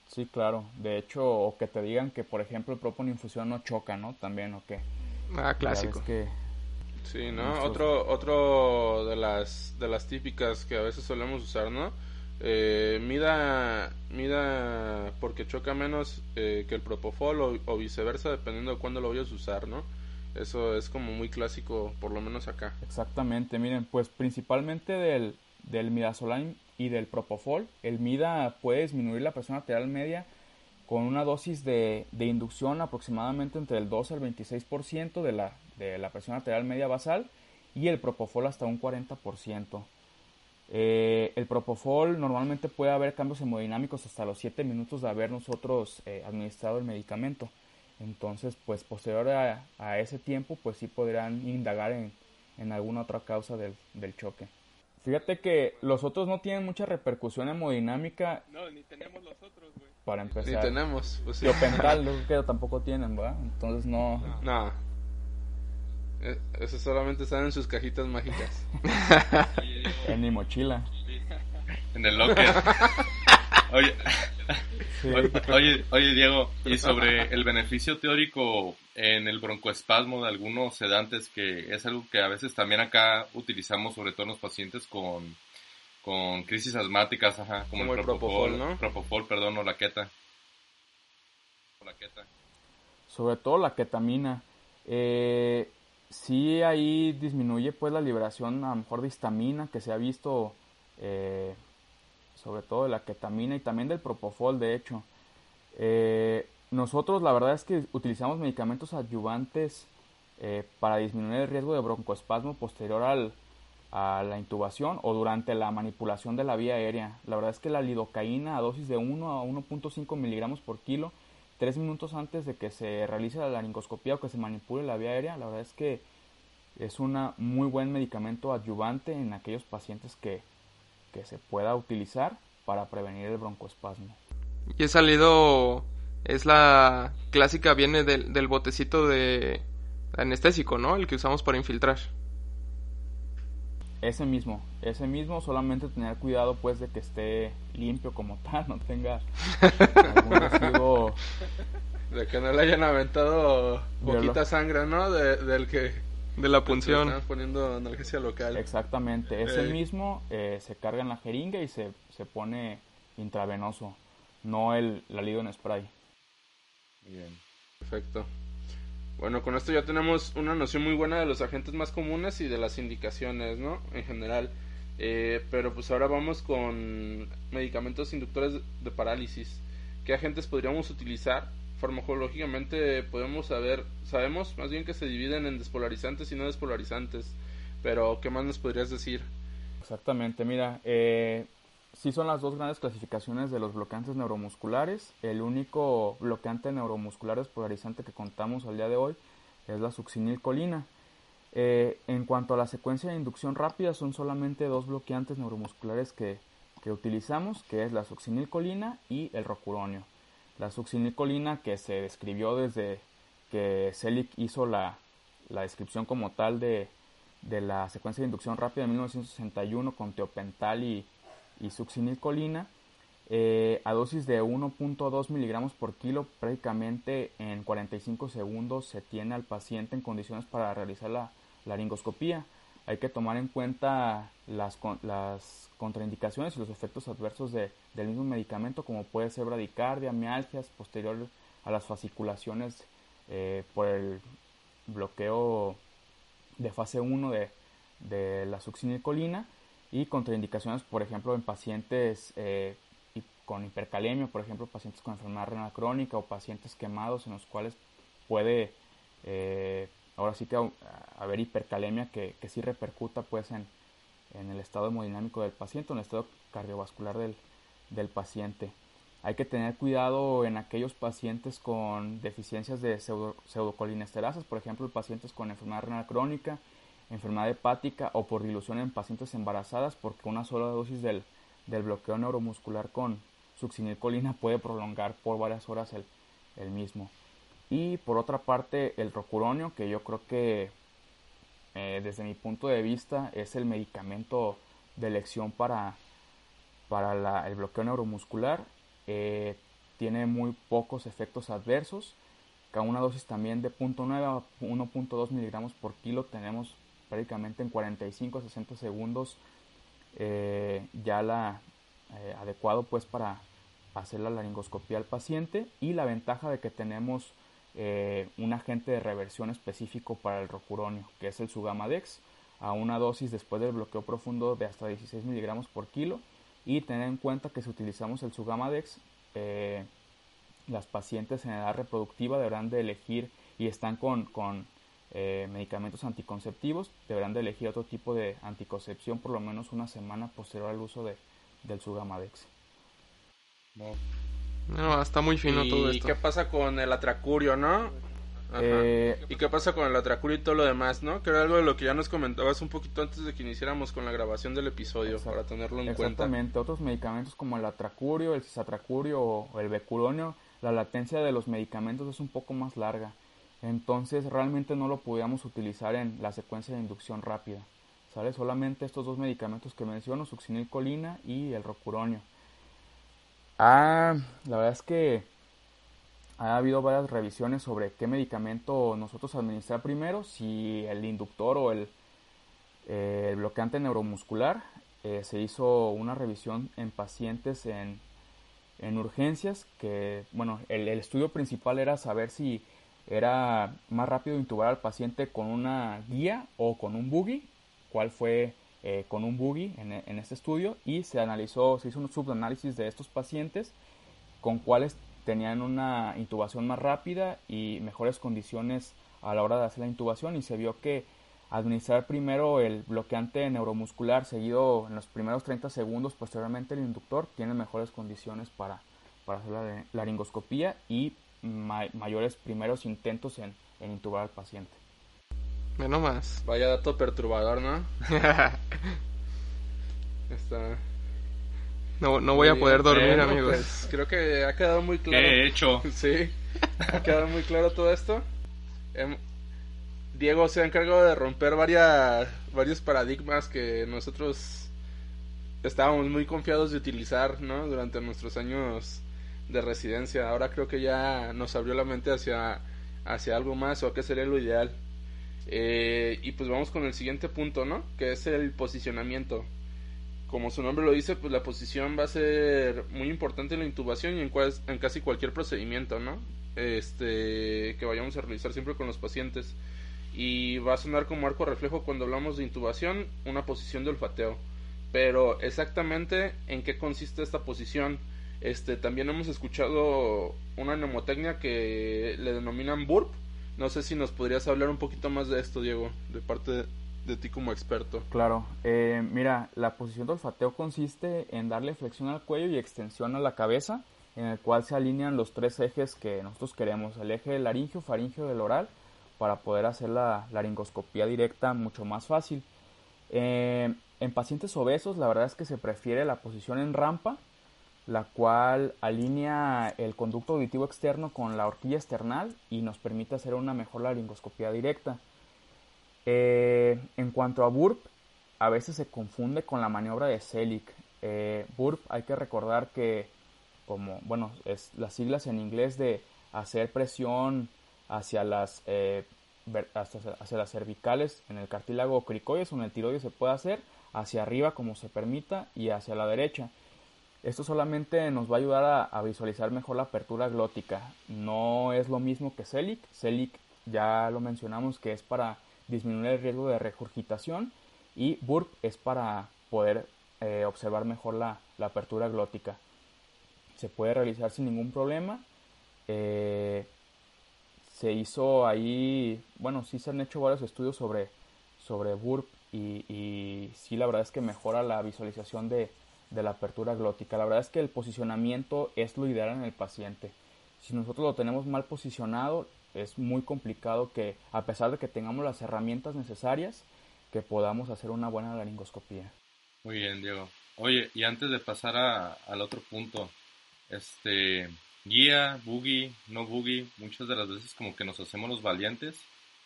Sí, claro. De hecho, o que te digan que, por ejemplo, el propio infusión no choca, ¿no? También, o qué. Ah, clásico. Que... Sí, ¿no? Otro, otro de las, de las típicas que a veces solemos usar, ¿no? Eh, mida, mida porque choca menos eh, que el propofol o, viceversa, dependiendo de cuándo lo vayas a usar, ¿no? Eso es como muy clásico, por lo menos acá. Exactamente, miren, pues principalmente del, del midazolam y del propofol, el mida puede disminuir la presión arterial media con una dosis de, de inducción aproximadamente entre el 12 al 26% de la, de la presión arterial media basal y el propofol hasta un 40%. Eh, el propofol normalmente puede haber cambios hemodinámicos hasta los 7 minutos de haber nosotros eh, administrado el medicamento. Entonces, pues posterior a, ese tiempo, pues sí podrán indagar en, en alguna otra causa del, del, choque. Fíjate que los otros no tienen mucha repercusión hemodinámica. No, ni tenemos los otros, güey. Para empezar. Ni tenemos. Pues sí. Yopental, que tampoco tienen, ¿verdad? Entonces no. No. Eh, eso solamente están en sus cajitas mágicas. en mi mochila. En el locker. Oye, oye, oye, Diego, y sobre el beneficio teórico en el broncoespasmo de algunos sedantes, que es algo que a veces también acá utilizamos, sobre todo en los pacientes con, con crisis asmáticas, ajá, como, el, propofol, ¿no? Propofol, perdón, o la queta. O la queta. Sobre todo la ketamina. Eh, sí ahí disminuye pues la liberación a lo mejor de histamina que se ha visto eh, sobre todo de la ketamina y también del propofol de hecho eh, nosotros la verdad es que utilizamos medicamentos adyuvantes eh, para disminuir el riesgo de broncoespasmo posterior al, a la intubación o durante la manipulación de la vía aérea. La verdad es que la lidocaína a dosis de 1 a 1.5 miligramos por kilo tres minutos antes de que se realice la laringoscopía o que se manipule la vía aérea, la verdad es que es un muy buen medicamento adyuvante en aquellos pacientes que, se pueda utilizar para prevenir el broncoespasmo. Y he salido es la clásica, viene del, del botecito de anestésico, ¿no? El que usamos para infiltrar. Ese mismo, ese mismo, solamente tener cuidado pues de que esté limpio como tal, no tenga algún residuo. De que no le hayan aventado poquita sangre, ¿no? De, del que... De la punción. estaban poniendo analgesia local. Exactamente, ese Ey. mismo eh, se carga en la jeringa y se, se pone intravenoso, no el, la lido en spray. Bien. Perfecto. Bueno, con esto ya tenemos una noción muy buena de los agentes más comunes y de las indicaciones, ¿no? En general. Eh, pero pues ahora vamos con medicamentos inductores de parálisis. ¿Qué agentes podríamos utilizar? Farmacológicamente podemos saber, sabemos más bien que se dividen en despolarizantes y no despolarizantes. Pero, ¿qué más nos podrías decir? Exactamente, mira, eh, sí son las dos grandes clasificaciones de los bloqueantes neuromusculares. El único bloqueante neuromuscular despolarizante que contamos al día de hoy es la succinilcolina. Eh, en cuanto a la secuencia de inducción rápida, son solamente dos bloqueantes neuromusculares que, que utilizamos, que es la succinilcolina y el rocuronio. La succinilcolina que se describió desde que Selig hizo la, la descripción como tal de, de la secuencia de inducción rápida en 1961 con teopental y, y eh, a dosis de 1.2 miligramos por kilo prácticamente en 45 segundos se tiene al paciente en condiciones para realizar la laringoscopía hay que tomar en cuenta las, las contraindicaciones y los efectos adversos de- del mismo medicamento como puede ser bradicardia, mialgias posterior a las fasciculaciones eh, por el bloqueo de fase 1 de, de la succinilcolina y contraindicaciones, por ejemplo, en pacientes eh, con hipercalemia, por ejemplo, pacientes con enfermedad renal crónica o pacientes quemados en los cuales puede eh, ahora sí que au- haber hipercalemia que, que sí repercuta pues en, en el estado hemodinámico del paciente, en el estado cardiovascular del, del paciente. Hay que tener cuidado en aquellos pacientes con deficiencias de pseudo, pseudocolinesterasas, por ejemplo, pacientes con enfermedad renal crónica, enfermedad hepática o por dilución en pacientes embarazadas, porque una sola dosis del, del bloqueo neuromuscular con succinilcolina puede prolongar por varias horas el, el mismo. Y por otra parte, el rocuronio, que yo creo que eh, desde mi punto de vista es el medicamento de elección para, para el bloqueo neuromuscular. Eh, tiene muy pocos efectos adversos. Cada una dosis también de 0.9 a 1.2 miligramos por kilo tenemos prácticamente en 45 a 60 segundos eh, ya la adecuado pues para hacer la laringoscopía al paciente y la ventaja de que tenemos eh, un agente de reversión específico para el rocuronio que es el Sugamadex a una dosis después del bloqueo profundo de hasta 16 miligramos por kilo y tener en cuenta que si utilizamos el Sugamadex eh, las pacientes en edad reproductiva deberán de elegir y están con, con eh, medicamentos anticonceptivos, deberán de elegir otro tipo de anticoncepción por lo menos una semana posterior al uso de, del Sugamadex. No. No, está muy fino todo ¿Y esto. qué pasa con el atracurio, no? Ajá. Eh, ¿Y qué pasa con el atracurio y todo lo demás, no? Que era algo de lo que ya nos comentabas un poquito antes de que iniciáramos con la grabación del episodio, Exacto. para tenerlo en cuenta. Exactamente, otros medicamentos como el atracurio, el cisatracurio o o el becuronio, la latencia de los medicamentos es un poco más larga. Entonces realmente no lo podíamos utilizar en la secuencia de inducción rápida. ¿Sale? Solamente estos dos medicamentos que menciono, succinilcolina y el rocuronio. Ah, la verdad es que ha habido varias revisiones sobre qué medicamento nosotros administrar primero, si el inductor o el, eh, bloqueante neuromuscular. Eh, se hizo una revisión en pacientes en, en urgencias, que bueno, el, el estudio principal era saber si era más rápido intubar al paciente con una guía o con un buggy, cuál fue eh, con un buggy en, en este estudio y se analizó, se hizo un subanálisis de estos pacientes con cuáles tenían una intubación más rápida y mejores condiciones a la hora de hacer la intubación y se vio que administrar primero el bloqueante neuromuscular seguido en los primeros 30 segundos, posteriormente el inductor, tiene mejores condiciones para, para hacer la laringoscopía y ma mayores primeros intentos en, en intubar al paciente. Menos más. Vaya dato perturbador, ¿no? Está... No, no voy a poder dormir, Bueno, amigos. pues, creo que ha quedado muy claro. ¿Qué he hecho? Sí, ha quedado muy claro todo esto. Em, Diego se ha encargado de romper varias, varios paradigmas que nosotros estábamos muy confiados de utilizar ¿no? durante nuestros años de residencia. Ahora creo que ya nos abrió la mente hacia, hacia algo más o a qué sería lo ideal. Eh, y pues vamos con el siguiente punto, ¿no? Que es el posicionamiento. Como su nombre lo dice, pues la posición va a ser muy importante en la intubación y en, cuas- en casi cualquier procedimiento, ¿no? Este, que vayamos a realizar siempre con los pacientes. Y va a sonar como arco reflejo cuando hablamos de intubación, una posición de olfateo. Pero exactamente en qué consiste esta posición. Este, también hemos escuchado una mnemotecnia que le denominan burp. No sé si nos podrías hablar un poquito más de esto, Diego, de parte de, ti como experto. Claro, eh, mira, la posición de olfateo consiste en darle flexión al cuello y extensión a la cabeza, en el cual se alinean los tres ejes que nosotros queremos, el eje laringio, faringio del oral, para poder hacer la laringoscopía directa mucho más fácil. Eh, en pacientes obesos, la verdad es que se prefiere la posición en rampa, la cual alinea el conducto auditivo externo con la horquilla external y nos permite hacer una mejor laringoscopía directa. Eh, en cuanto a burp, a veces se confunde con la maniobra de Selig. Eh, burp hay que recordar que, como, bueno, es las siglas en inglés de hacer presión hacia las, eh, hacia, hacia las cervicales en el cartílago cricoides o en el tiroides se puede hacer, hacia arriba como se permita y hacia la derecha. Esto solamente nos va a ayudar a, visualizar mejor la apertura glótica. No es lo mismo que Selig. Selig ya lo mencionamos que es para disminuir el riesgo de regurgitación y burp es para poder eh, observar mejor la, apertura glótica. Se puede realizar sin ningún problema. Eh, se hizo ahí, bueno, sí se han hecho varios estudios sobre, sobre burp y sí la verdad es que mejora la visualización de, de la apertura glótica. La verdad es que el posicionamiento es lo ideal en el paciente. Si nosotros lo tenemos mal posicionado, es muy complicado que, a pesar de que tengamos las herramientas necesarias, que podamos hacer una buena laringoscopía. Muy bien, Diego. Oye, y antes de pasar al otro punto, este, guía, boogie, no boogie, muchas de las veces como que nos hacemos los valientes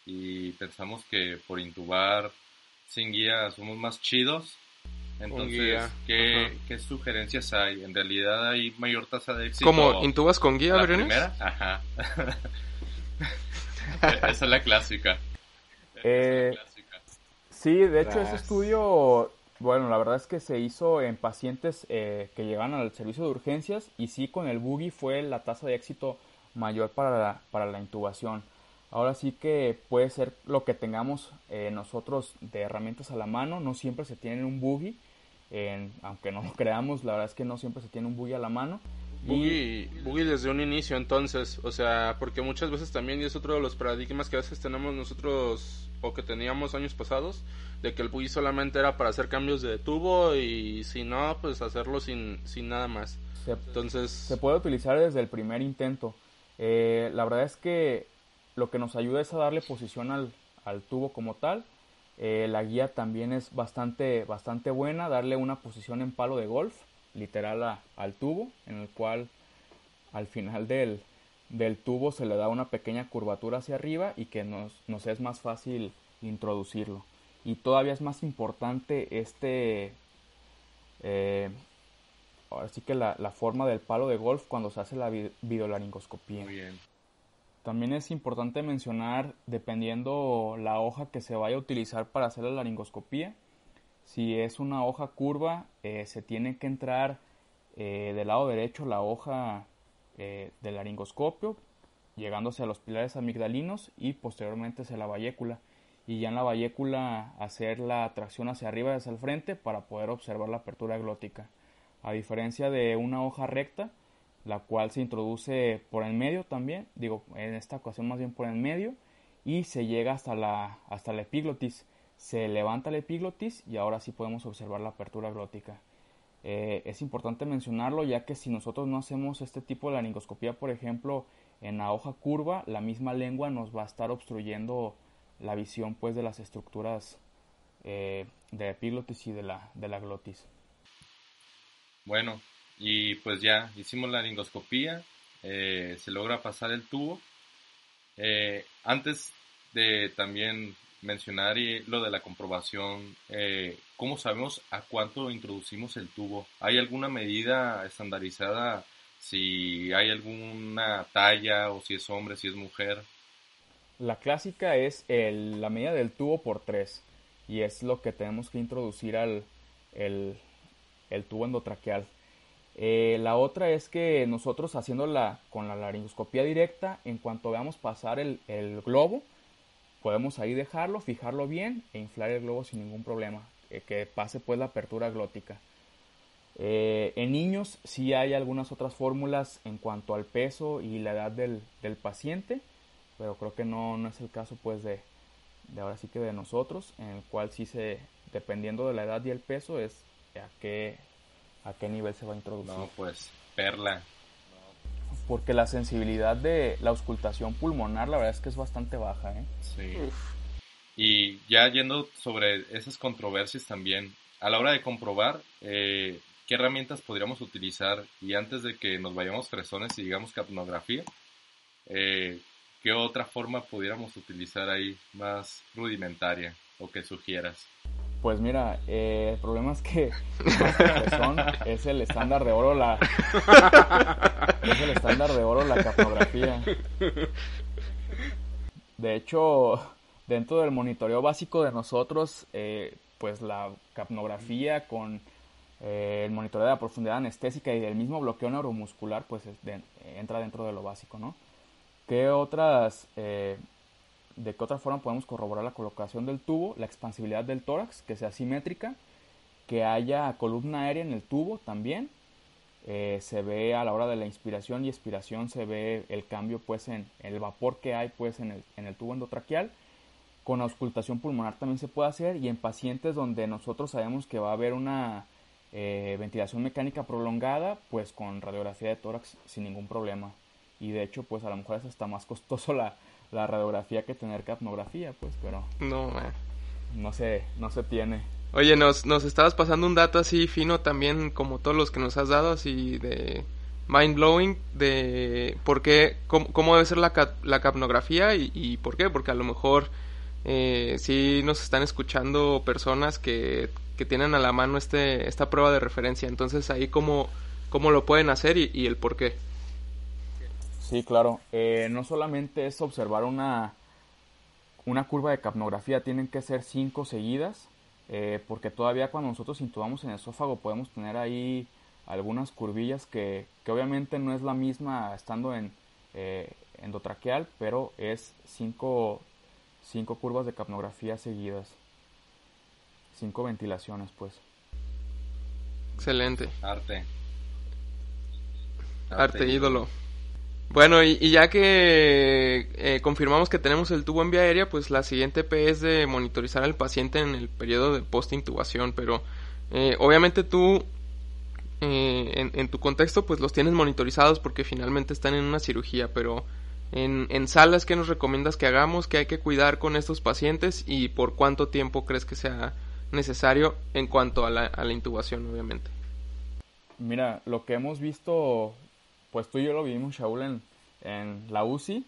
y pensamos que por intubar sin guía somos más chidos. Entonces, guía, ¿qué, sugerencias hay? ¿En realidad hay mayor tasa de éxito? ¿Cómo? ¿Intubas con guía, ¿La Briones? primera? Ajá. Esa es la clásica. Eh, es la clásica. Sí, de hecho ese estudio, bueno, la verdad es que se hizo en pacientes eh, que llegan al servicio de urgencias y sí con el boogie fue la tasa de éxito mayor para la, para la intubación. Ahora sí que puede ser lo que tengamos eh, nosotros de herramientas a la mano, no siempre se tiene un en- aunque no lo creamos, la verdad es que no siempre se tiene un boogie a la mano. Y Boogie, Boogie desde un inicio, entonces, o sea, porque muchas veces también, y es otro de los paradigmas que a veces tenemos nosotros, o que teníamos años pasados, de que el Boogie solamente era para hacer cambios de tubo y si no, pues hacerlo sin, sin nada más. se, Entonces, Se puede utilizar desde el primer intento. Eh, la verdad es que lo que nos ayuda es a darle posición al, al tubo como tal. Eh, la guía también es bastante, bastante buena, darle una posición en palo de golf, literal al tubo, en el cual al final del, del tubo se le da una pequeña curvatura hacia arriba y que nos, nos es más fácil introducirlo. Y todavía es más importante este, eh, que la, la forma del palo de golf cuando se hace la vi- videolaringoscopía. Muy bien. También es importante mencionar, dependiendo la hoja que se vaya a utilizar para hacer la laringoscopía, si es una hoja curva, eh, se tiene que entrar eh, del lado derecho la hoja eh, del laringoscopio, llegando hacia los pilares amigdalinos y posteriormente hacia la vallécula. Y ya en la vallécula hacer la tracción hacia arriba hacia el frente para poder observar la apertura glótica. A diferencia de una hoja recta, la cual se introduce por el medio también, digo, en esta ocasión más bien por el medio, y se llega hasta la, hasta la epiglotis. Se levanta la epiglotis y ahora sí podemos observar la apertura glótica. Eh, es importante mencionarlo ya que si nosotros no hacemos este tipo de laringoscopía, por ejemplo, en la hoja curva, la misma lengua nos va a estar obstruyendo la visión pues de las estructuras eh, de la epiglotis y de la, de la glotis. Bueno, y pues ya hicimos la laringoscopía, eh, se logra pasar el tubo. Eh, antes de también mencionar lo de la comprobación, eh, ¿cómo sabemos a cuánto introducimos el tubo? ¿Hay alguna medida estandarizada si hay alguna talla o si es hombre, si es mujer? La clásica es la medida del tubo por 3 y es lo que tenemos que introducir al el, tubo endotraqueal. Eh, la otra es que nosotros haciéndola con la laringoscopía directa, en cuanto veamos pasar el, globo, podemos ahí dejarlo, fijarlo bien e inflar el globo sin ningún problema, eh, que pase pues la apertura glótica. Eh, en niños sí hay algunas otras fórmulas en cuanto al peso y la edad del, del paciente, pero creo que no, no es el caso pues de, de ahora sí que de nosotros, en el cual sí se, dependiendo de la edad y el peso, es a qué, a qué nivel se va a introducir. No, pues, perla. Porque la sensibilidad de la auscultación pulmonar, la verdad es que es bastante baja, ¿eh? Sí. Y ya yendo sobre esas controversias también, a la hora de comprobar, eh, ¿qué herramientas podríamos utilizar? Y antes de que nos vayamos fresones y digamos capnografía, eh, ¿qué otra forma pudiéramos utilizar ahí más rudimentaria o que sugieras? Pues mira, eh, el problema es que es el estándar de oro la es el estándar de oro la capnografía. De hecho, dentro del monitoreo básico de nosotros, eh, pues la capnografía con eh, el monitoreo de la profundidad anestésica y del mismo bloqueo neuromuscular, pues entra dentro de lo básico, ¿no? ¿Qué otras, de qué otra forma podemos corroborar la colocación del tubo? La expansibilidad del tórax, que sea simétrica, que haya columna aérea en el tubo también. Eh, se ve a la hora de la inspiración y expiración, se ve el cambio pues en el vapor que hay pues en el, en el tubo endotraqueal. Con auscultación pulmonar también se puede hacer y en pacientes donde nosotros sabemos que va a haber una eh, ventilación mecánica prolongada, pues con radiografía de tórax sin ningún problema y de hecho pues a lo mejor es hasta más costoso la, radiografía que tener capnografía pues pero no no se no se tiene. Oye nos nos estabas pasando un dato así fino también como todos los que nos has dado así de mind blowing de por qué cómo, debe ser la, la capnografía y, por qué porque a lo mejor eh, sí nos están escuchando personas que, que tienen a la mano este esta prueba de referencia. Entonces ahí cómo cómo lo pueden hacer y, y el por qué Sí, claro. Eh, no solamente es observar una, una curva de capnografía, tienen que ser cinco seguidas, eh, porque todavía cuando nosotros intubamos en el esófago podemos tener ahí algunas curvillas que, que obviamente no es la misma estando en eh, endotraqueal, pero es cinco, cinco curvas de capnografía seguidas. Cinco ventilaciones, pues. Excelente. Arte, Arte ídolo. Bueno, y, ya que eh, confirmamos que tenemos el tubo en vía aérea, pues la siguiente P es de monitorizar al paciente en el periodo de post-intubación, pero eh, obviamente tú, eh, en, tu contexto, pues los tienes monitorizados porque finalmente están en una cirugía, pero en, en salas, ¿qué nos recomiendas que hagamos? ¿Qué hay que cuidar con estos pacientes y por cuánto tiempo crees que sea necesario en cuanto a la, a la intubación, obviamente? Mira, lo que hemos visto pues tú y yo lo vimos, Shaul, en, en la UCI.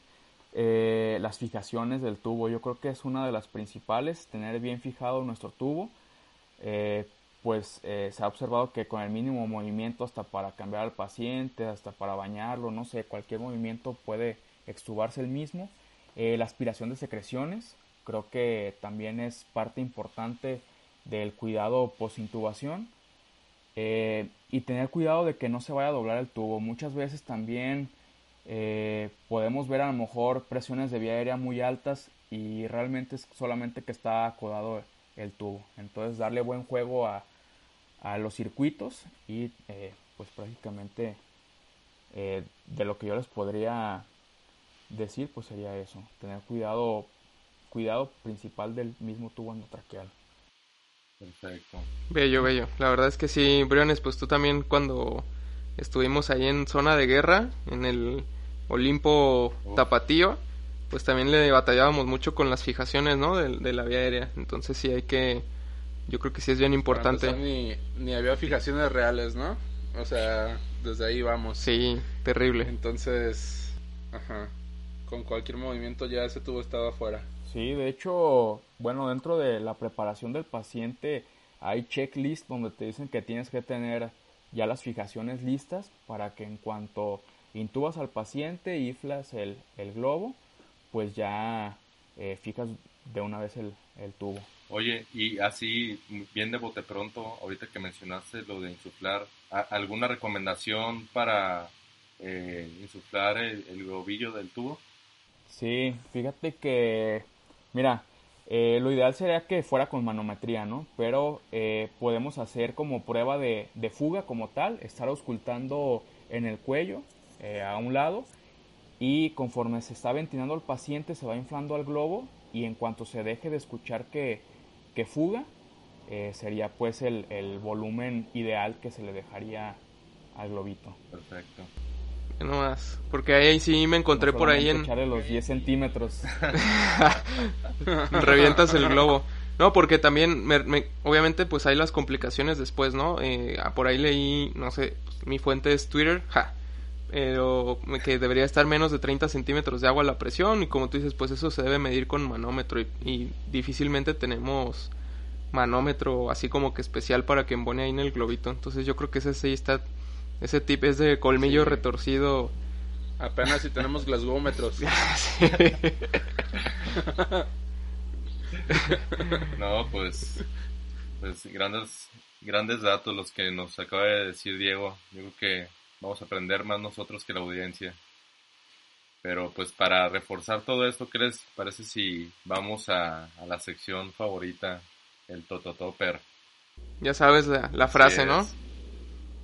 Eh, las fijaciones del tubo, yo creo que es una de las principales, tener bien fijado nuestro tubo. Eh, pues eh, se ha observado que con el mínimo movimiento hasta para cambiar al paciente, hasta para bañarlo, no sé, cualquier movimiento puede extubarse el mismo. la aspiración de secreciones, creo que también es parte importante del cuidado post-intubación. Eh, y tener cuidado de que no se vaya a doblar el tubo. Muchas veces también eh, podemos ver a lo mejor presiones de vía aérea muy altas y realmente es solamente que está acodado el tubo. Entonces darle buen juego a, a los circuitos y eh, pues prácticamente de lo que yo les podría decir pues sería eso, tener cuidado, cuidado principal del mismo tubo endotraqueal. Perfecto. Bello, bello. La verdad es que sí, Briones, pues tú también cuando estuvimos ahí en zona de guerra, en el Olimpo Tapatío, pues también le batallábamos mucho con las fijaciones, ¿no? De, la vía aérea. Entonces sí hay que, yo creo que sí es bien importante. ni, ni había fijaciones reales, ¿no? O sea, desde ahí vamos. Sí, terrible. Entonces, ajá, con cualquier movimiento ya ese tubo estaba afuera. Sí, de hecho, bueno, dentro de la preparación del paciente hay checklist donde te dicen que tienes que tener ya las fijaciones listas para que en cuanto intubas al paciente, inflas el, el globo, pues ya eh, fijas de una vez el, el tubo. Oye, y así, bien de bote pronto, ahorita que mencionaste lo de insuflar, ¿a- ¿alguna recomendación para eh, insuflar el, el globillo del tubo? Sí, fíjate que, mira, eh, lo ideal sería que fuera con manometría, ¿no? Pero eh, podemos hacer como prueba de, de fuga como tal, estar auscultando en el cuello eh, a un lado y conforme se está ventilando el paciente se va inflando al globo y en cuanto se deje de escuchar que, que fuga, eh, sería pues el, el volumen ideal que se le dejaría al globito. Perfecto. No más. Porque ahí sí me encontré No por ahí en... los 10 centímetros. revientas el globo. No, porque también, me- me- obviamente, pues hay las complicaciones después, ¿no? Eh, ah, por ahí leí, no sé, pues, mi fuente es Twitter, ja, pero que debería estar menos de 30 centímetros de agua la presión y como tú dices, pues eso se debe medir con manómetro y, y difícilmente tenemos manómetro así como que especial para que embone ahí en el globito. Entonces yo creo que ese sí está, ese tip es de colmillo Sí. retorcido. Apenas si tenemos glasgómetros. Sí. No, pues, pues grandes, grandes datos los que nos acaba de decir Diego. Yo creo que vamos a aprender más nosotros que la audiencia. Pero pues para reforzar todo esto, ¿qué les parece si vamos a, a la sección favorita, el Tototopper? ya sabes la, la frase, ¿no?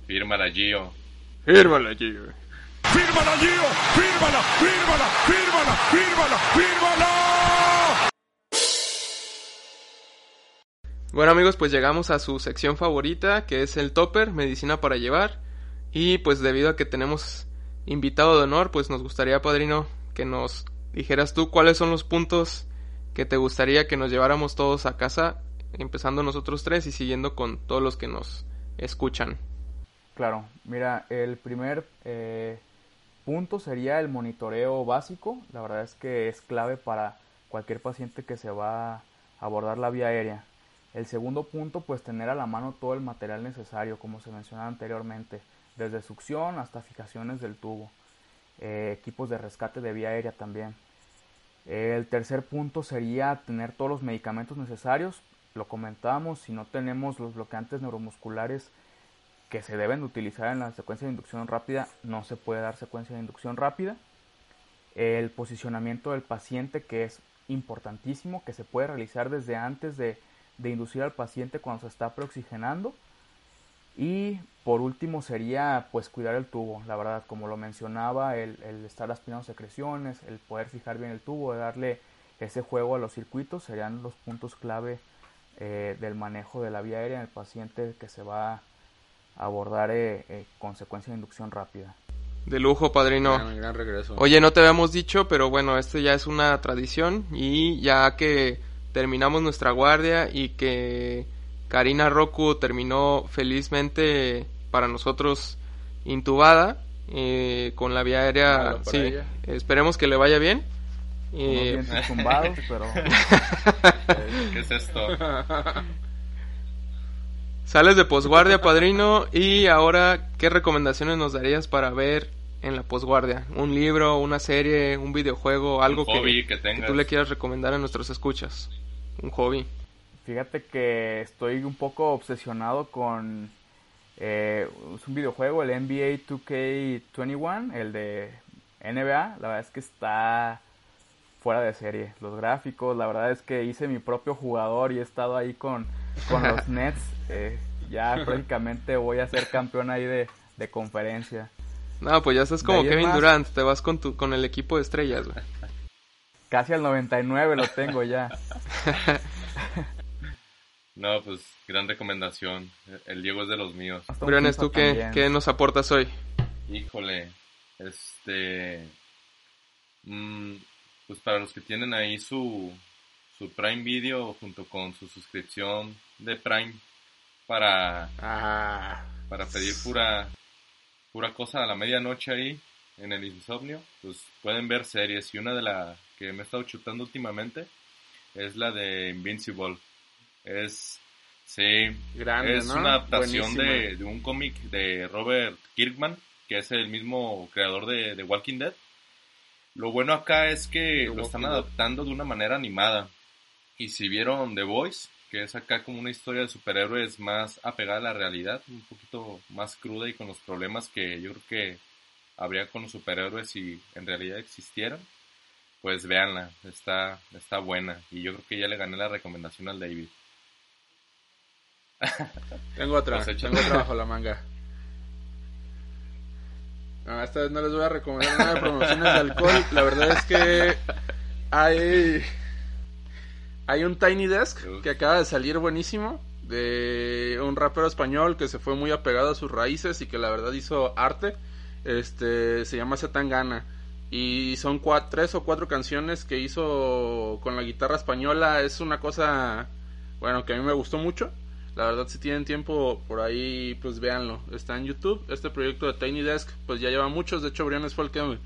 Fírmala, Gio. Fírmala, Gio. ¡Fírmala, Gio! ¡Fírmala! ¡Fírmala! ¡Fírmala! ¡Fírmala! ¡Fírmala! Bueno amigos, pues llegamos a su sección favorita, que es el topper, medicina para llevar. Y pues debido a que tenemos invitado de honor, pues nos gustaría, padrino, que nos dijeras tú cuáles son los puntos que te gustaría que nos lleváramos todos a casa, empezando nosotros tres y siguiendo con todos los que nos escuchan. Claro, mira, el primer eh, punto sería el monitoreo básico. La verdad es que es clave para cualquier paciente que se va a abordar la vía aérea. El segundo punto, pues tener a la mano todo el material necesario, como se mencionaba anteriormente, desde succión hasta fijaciones del tubo, eh, equipos de rescate de vía aérea también. El tercer punto sería tener todos los medicamentos necesarios. Lo comentábamos, si no tenemos los bloqueantes neuromusculares que se deben de utilizar en la secuencia de inducción rápida, no se puede dar secuencia de inducción rápida. El posicionamiento del paciente, que es importantísimo, que se puede realizar desde antes de, de inducir al paciente cuando se está preoxigenando. Y por último sería pues cuidar el tubo, la verdad, como lo mencionaba, el, el estar aspirando secreciones, el poder fijar bien el tubo, darle ese juego a los circuitos serían los puntos clave eh, del manejo de la vía aérea en el paciente que se va a abordar eh, eh, con secuencia de inducción rápida. De lujo, padrino. Gran, gran regreso. Oye, no te habíamos dicho, pero bueno, este ya es una tradición y ya que terminamos nuestra guardia y que Karina Roku terminó felizmente para nosotros intubada eh, con la vía aérea. Sí, ella. esperemos que le vaya bien. Unos Eh, pero ¿Qué es esto? sales de posguardia, padrino, y ahora, ¿qué recomendaciones nos darías para ver en la posguardia? ¿Un libro, una serie, un videojuego, algo Un que tú le quieras recomendar a nuestros escuchas? Un hobby. Fíjate que estoy un poco obsesionado con eh, es un videojuego, el NBA 2K21, el de NBA. La verdad es que está fuera de serie. Los gráficos, la verdad es que hice mi propio jugador y he estado ahí con, con los Nets. Eh, ya prácticamente voy a ser campeón ahí de, de conferencia. No, pues ya estás como Kevin más- Durant, te vas con tu, con el equipo de estrellas, güey. Casi al 99 lo tengo ya. No, pues gran recomendación. El Diego es de los míos. Briones, ¿tú qué, qué nos aportas hoy? Híjole, este, mm, pues para los que tienen ahí su, su Prime Video junto con su suscripción de Prime para, Ah, para pedir pura, pura cosa a la medianoche ahí en el insomnio, pues pueden ver series y una de las que me he estado chutando últimamente es la de Invincible. Es, sí, Grande, es ¿no? una adaptación de, de un cómic de Robert Kirkman, que es el mismo creador de, de Walking Dead. Lo bueno acá es que The lo están Dead. adaptando de una manera animada. Y si vieron The Voice, que es acá como una historia de superhéroes más apegada a la realidad, un poquito más cruda y con los problemas que yo creo que habría con los superhéroes si en realidad existieran, pues véanla, está, está buena. Y yo creo que ya le gané la recomendación al David. Tengo otra, Pues tengo otra bajo la manga. No, esta vez no les voy a recomendar nada de promociones de alcohol. La verdad es que hay hay un Tiny Desk que acaba de salir buenísimo de un rapero español que se fue muy apegado a sus raíces y que la verdad hizo arte. Este se llama Zetangana y son tres o cuatro canciones que hizo con la guitarra española. Es una cosa bueno que a mí me gustó mucho. La verdad, si tienen tiempo por ahí, pues véanlo. Está en YouTube. Este proyecto de Tiny Desk, pues ya lleva muchos. De hecho, Briones fue el que me,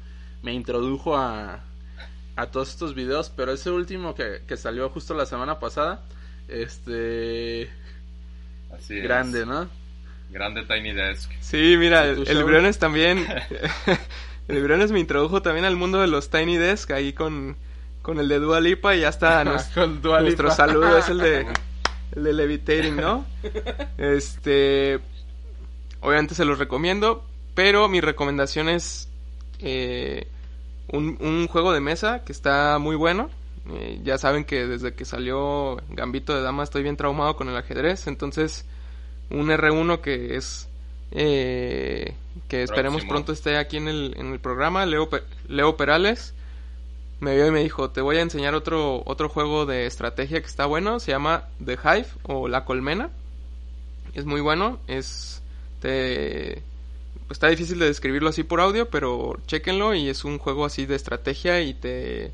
me introdujo a, a todos estos videos. Pero ese último que, que salió justo la semana pasada, este. Así es. Grande, ¿no? Grande Tiny Desk. Sí, mira, el, el. Briones también. el Briones me introdujo también al mundo de los Tiny Desk ahí con, con el de Dua Lipa y ya está. nos- Con Dua nuestro saludo es el de, el de Levitating, ¿no? Este. Obviamente se los recomiendo, pero mi recomendación es eh, un, un juego de mesa que está muy bueno. Eh, ya saben que desde que salió Gambito de Dama estoy bien traumado con el ajedrez, entonces un R1 que es eh, que esperemos Próximo. pronto esté aquí en el, en el programa, Leo, Leo Perales me vio y me dijo, te voy a enseñar otro, otro juego de estrategia que está bueno, se llama The Hive o La Colmena. Es muy bueno, es te está difícil de describirlo así por audio, pero chéquenlo y es un juego así de estrategia y te,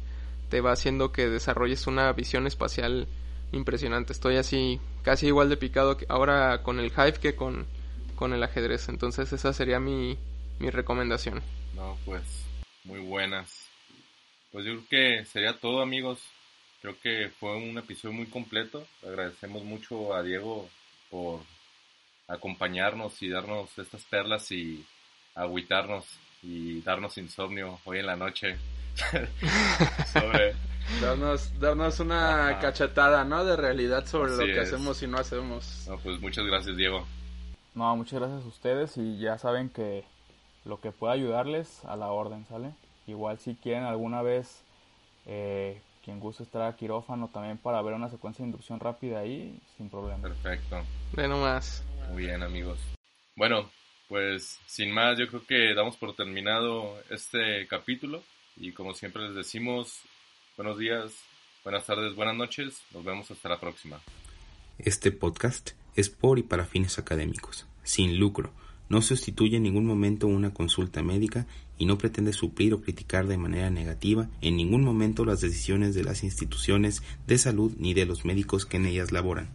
te va haciendo que desarrolles una visión espacial impresionante. Estoy así casi igual de picado ahora con el Hive que con, con el ajedrez. Entonces esa sería mi, mi recomendación. No, pues muy buenas. Pues yo creo que sería todo, amigos. Creo que fue un episodio muy completo. Agradecemos mucho a Diego por acompañarnos y darnos estas perlas y agüitarnos y darnos insomnio hoy en la noche. Sobre Darnos, darnos una Ajá. cachetada, ¿no? De realidad sobre Así lo que es. hacemos y no hacemos. No, pues muchas gracias, Diego. No, muchas gracias a ustedes y ya saben que lo que pueda ayudarles a la orden, ¿sale? Igual si quieren alguna vez, eh, quien guste estar a quirófano también para ver una secuencia de inducción rápida ahí, sin problema. Perfecto. Ve nomás. Muy bien, amigos. Bueno, pues sin más, yo creo que damos por terminado este capítulo. Y como siempre les decimos, buenos días, buenas tardes, buenas noches. Nos vemos hasta la próxima. Este podcast es por y para fines académicos, sin lucro, no sustituye en ningún momento una consulta médica y no pretende suplir o criticar de manera negativa en ningún momento las decisiones de las instituciones de salud ni de los médicos que en ellas laboran.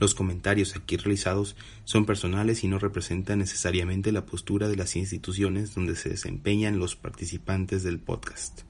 Los comentarios aquí realizados son personales y no representan necesariamente la postura de las instituciones donde se desempeñan los participantes del podcast.